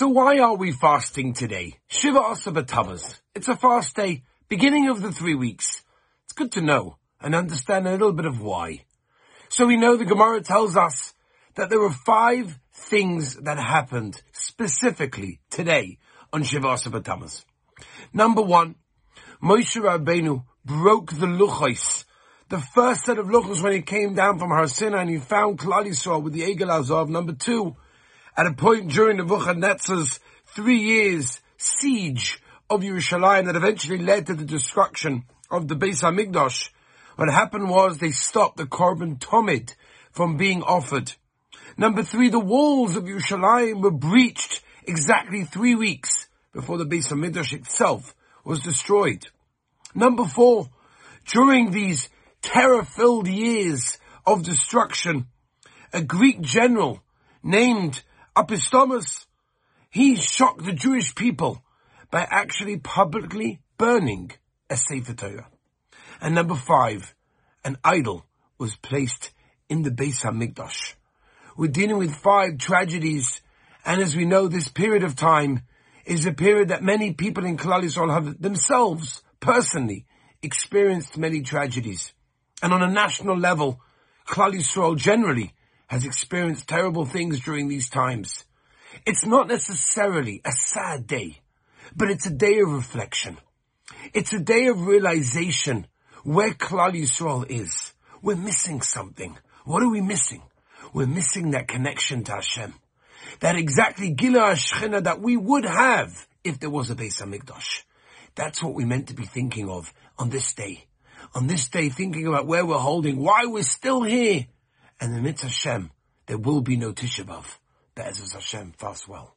So why are we fasting today? Shiva Asar B'Tammuz. It's a fast day, beginning of the three weeks. It's good to know and understand a little bit of why. So we know the Gemara tells us that there were five things that happened specifically today on Shiva Asar Number one, Moshe Rabbeinu broke the luchos, the first set of luchos when he came down from Har Sinai and he found Klal Yisrael with the Egel Hazahav. Number two, at a point during the Nebuchadnezzar's three years siege of Yerushalayim that eventually led to the destruction of the Beis Hamikdash. What happened was they stopped the Korban Tomid from being offered. Number three, the walls of Yerushalayim were breached exactly three weeks before the Beis Hamikdash itself was destroyed. Number four, during these terror-filled years of destruction, a Greek general named Apostomus, he shocked the Jewish people by actually publicly burning a Sefer Torah. And number five, an idol was placed in the Beis Hamikdash. We're dealing with five tragedies, and as we know, this period of time is a period that many people in Klal Yisrael have themselves, personally, experienced many tragedies. And on a national level, Klal Yisrael generally has experienced terrible things during these times. It's not necessarily a sad day, but it's a day of reflection. It's a day of realization where Klal Yisrael is. We're missing something. What are we missing? We're missing that connection to Hashem. That exactly Gilui HaShechina that we would have if there was a Beis Hamikdash. That's what we meant to be thinking of on this day. On this day, thinking about where we're holding, why we're still here, and the mitzvah Hashem, there will be no Tisha B'Av. B'ezras Hashem, fast well.